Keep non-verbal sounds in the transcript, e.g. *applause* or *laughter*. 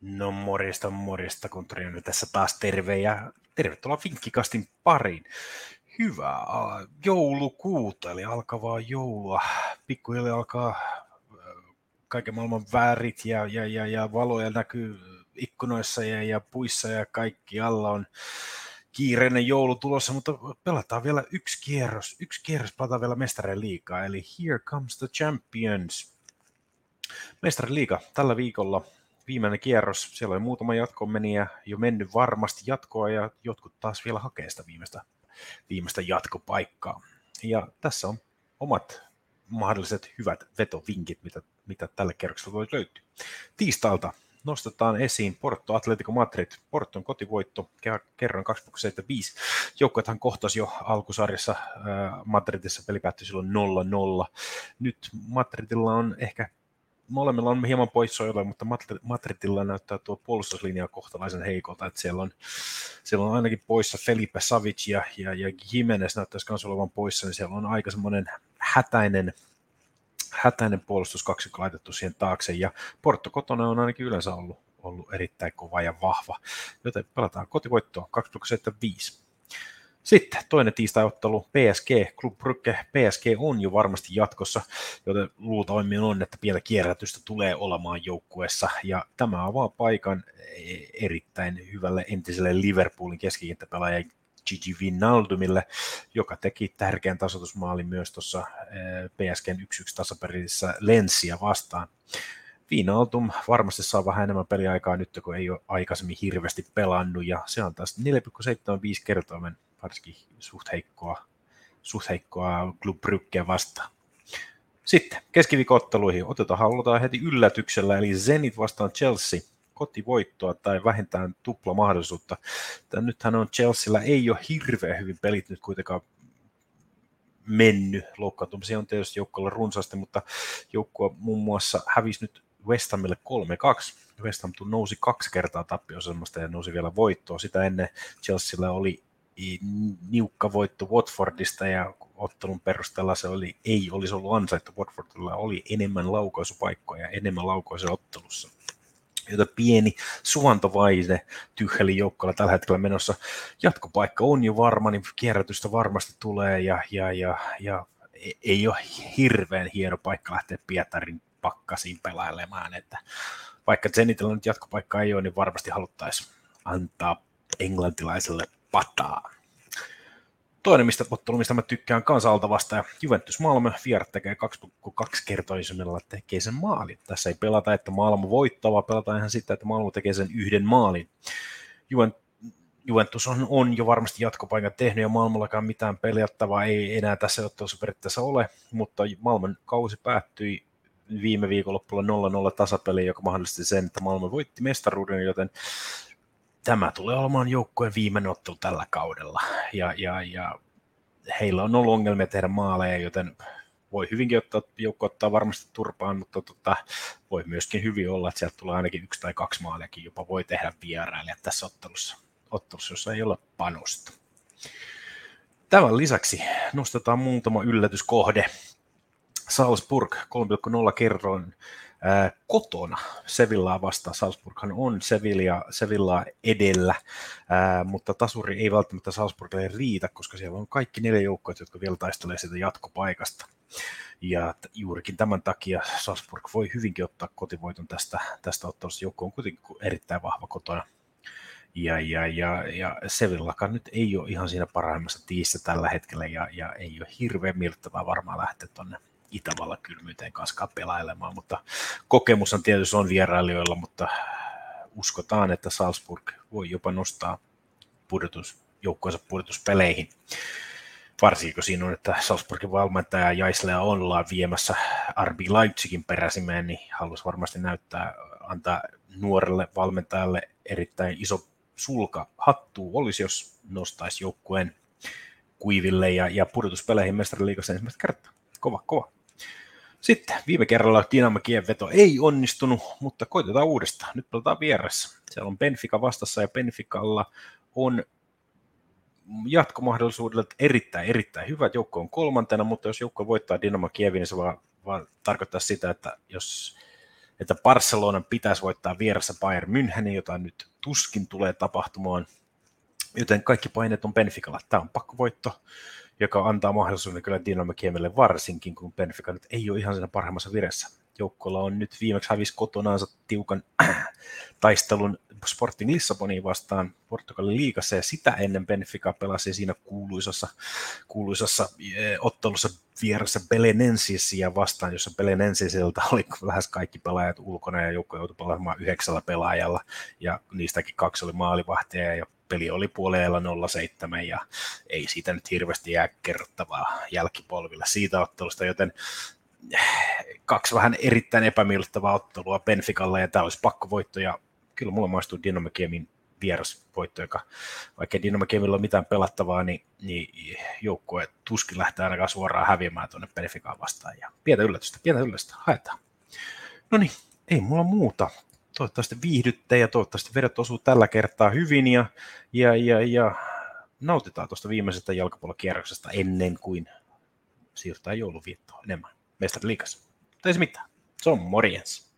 Morjesta, morjesta, Kontorioni tässä taas terve ja tervetuloa Vinkkikastin pariin. Hyvää joulukuuta, eli alkavaa joulua. Pikkuhiljaa alkaa kaiken maailman värit ja, ja, ja, ja valoja näkyy ikkunoissa ja, ja puissa ja kaikki alla on kiireinen joulu tulossa, mutta pelataan vielä yksi kierros. Yksi kierros pelataan vielä mestareen liikaa, eli Here Comes the Champions. Mestareen liiga tällä viikolla viimeinen kierros. Siellä oli muutama jatkomeniä jo mennyt varmasti jatkoa ja jotkut taas vielä hakee sitä viimeistä, viimeistä jatkopaikkaa. Ja tässä on omat mahdolliset hyvät vetovinkit, mitä, mitä tälle kierrokselle voi löytyä. Tiistailta nostetaan esiin Porto Atletico Madrid. Porton kotivoitto kerran 2,75. Joukkuethan kohtasi jo alkusarjassa Madridissa, peli päättyi silloin 0-0. Nyt Madridilla on ehkä molemmilla on hieman poissoilla, mutta Madridilla näyttää tuo puolustuslinja kohtalaisen heikolta, että siellä on, siellä on ainakin poissa Felipe Savic ja, ja, ja Jimenez näyttäisi myös olevan poissa, niin siellä on aika semmoinen hätäinen, hätäinen puolustuskaksikko laitettu siihen taakse, ja Porto kotona on ainakin yleensä ollut, ollut erittäin kova ja vahva, joten pelataan kotivoittoa 2,75. Sitten toinen tiistai-ottelu, PSG, Club Brugge. PSG on jo varmasti jatkossa, joten luultavimmin on, että pientä kierrätystä tulee olemaan joukkueessa. Ja tämä avaa paikan erittäin hyvälle entiselle Liverpoolin keskikenttäpelaaja Gigi Vinaldumille, joka teki tärkeän tasoitusmaalin myös tuossa eh, PSGn 1-1 tasaperissä Lenssiä vastaan. Vinaldum varmasti saa vähän enemmän peliaikaa nyt, kun ei ole aikaisemmin hirveästi pelannut, ja se on taas 4,75 kertoimen varsinkin suht heikkoa, suht heikkoa Club vastaan. Sitten keskiviikotteluihin otetaan, halutaan heti yllätyksellä, eli Zenit vastaan Chelsea kotivoittoa tai vähintään tupla mahdollisuutta. Tämä nythän on Chelsealla ei ole hirveän hyvin pelit nyt kuitenkaan mennyt. Loukkaantumisia on tietysti joukkueella runsaasti, mutta joukkue muun muassa hävisi nyt West Hamille 3-2. West Ham nousi kaksi kertaa tappiosemasta ja nousi vielä voittoa. Sitä ennen Chelsealla oli niukka voitto Watfordista ja ottelun perusteella se oli, ei olisi ollut ansaittu. Watfordilla oli enemmän laukaisupaikkoja, enemmän laukaisuja ottelussa. Joten pieni suvantovaihe tyhjeli joukkoilla tällä hetkellä menossa. Jatkopaikka on jo varma, niin kierrätystä varmasti tulee ja, ja, ja, ja ei ole hirveän hieno paikka lähteä Pietarin pakkasiin pelailemaan, että vaikka Zenitellä nyt jatkopaikka ei ole, niin varmasti haluttaisiin antaa englantilaiselle pataa. Toinen mistä, ottelu, mistä mä tykkään kanssa altavasta, ja Juventus Malmö, vierat tekee 2,2 kertoisemmilla tekee sen maalin. Tässä ei pelata, että Malmö voittaa, vaan pelataan ihan sitä, että Malmö tekee sen yhden maalin. Juventus on, on jo varmasti jatkopaikan tehnyt, ja Malmollakaan mitään peliattavaa ei enää tässä ottelussa periaatteessa ole, mutta Malmön kausi päättyi viime viikonloppuna 0-0 tasapeli, joka mahdollisti sen, että Malmö voitti mestaruuden, joten tämä tulee olemaan joukkueen viimeinen ottelu tällä kaudella. Ja, ja, ja heillä on ollut ongelmia tehdä maaleja, joten voi hyvinkin ottaa, joukko ottaa varmasti turpaan, mutta tota, voi myöskin hyvin olla, että sieltä tulee ainakin yksi tai kaksi maaliakin jopa voi tehdä vierailijat tässä ottelussa, ottelussa, jossa ei ole panosta. Tämän lisäksi nostetaan muutama yllätyskohde. Salzburg 3,0 kerroin ää, kotona Sevillaa vastaan. Salzburghan on Sevilla, Sevillaa edellä, mutta tasuri ei välttämättä Salzburgille riitä, koska siellä on kaikki neljä joukkoa, jotka vielä taistelee sitä jatkopaikasta. Ja juurikin tämän takia Salzburg voi hyvinkin ottaa kotivoiton tästä, tästä ottelusta. Joukko on kuitenkin erittäin vahva kotona. Ja, ja, ja, ja Sevillakaan nyt ei ole ihan siinä parhaimmassa tiissä tällä hetkellä ja, ja ei ole hirveän miellyttävää varmaan lähteä tuonne Itävallan kylmyyteen kanssa pelailemaan, mutta kokemushan tietysti on vierailijoilla, mutta uskotaan, että Salzburg voi jopa nostaa pudotus, joukkoensa pudotuspeleihin. Varsinkin siinä on, että Salzburgin valmentaja Jaislea ollaan viemässä RB Leipzigin peräsimeen, niin haluaisi varmasti näyttää, antaa nuorelle valmentajalle erittäin iso sulka hattu olisi, jos nostaisi joukkueen kuiville ja, ja pudotuspeleihin mestariliigassa ensimmäistä kertaa. Kova, kova. Sitten viime kerralla Dynamo Kiev veto ei onnistunut, mutta koitetaan uudestaan. Nyt pelataan vieressä. Siellä on Benfica vastassa ja Benficalla on jatkomahdollisuudet erittäin, erittäin hyvät. Joukko on kolmantena, mutta jos joukko voittaa Dynamo Kievin, niin se vaan, vaan tarkoittaa sitä, että jos että Barcelonan pitäisi voittaa vieressä Bayern Münchenin, jota nyt tuskin tulee tapahtumaan. Joten kaikki paineet on Benficalla. Tämä on pakkovoitto, joka antaa mahdollisuuden kyllä Dynamo Kiemelle varsinkin, kun Benfica nyt ei ole ihan siinä parhaimmassa viressä. Joukkoilla on nyt viimeksi hävisi kotonaansa tiukan *clears throat* taistelun Sporting Lissaboniin vastaan. Portugalin liigassa ja sitä ennen Benfica pelasi siinä kuuluisassa, kuuluisassa eh, ottelussa vieressä Belenensisia vastaan, jossa Belenensisiltä oli lähes kaikki pelaajat ulkona ja joukko joutui pelaamaan yhdeksällä pelaajalla. Ja niistäkin kaksi oli maalivahtia ja peli oli puolella 0-7 ja ei siitä nyt hirveästi jää kerrottavaa jälkipolville siitä ottelusta, joten kaksi vähän erittäin epämiellyttävää ottelua Benficalle ja tämä olisi pakkovoitto ja kyllä mulla maistuu Dynamo Kiemin vierasvoitto, joka vaikka Dynamo Kiemillä ole mitään pelattavaa, niin, niin joukkue tuskin lähtee ainakaan suoraan häviämään tuonne Benficaan vastaan ja pientä yllätystä, pientä yllätystä, haetaan. No niin, ei mulla muuta. Toivottavasti viihdytte ja toivottavasti vedot osuu tällä kertaa hyvin ja, ja, ja, ja nautitaan tuosta viimeisestä jalkapallokierroksesta ennen kuin siirrytään jouluviettoon enemmän. Mestariliikas. Mutta ei se mitään. Se on morjens.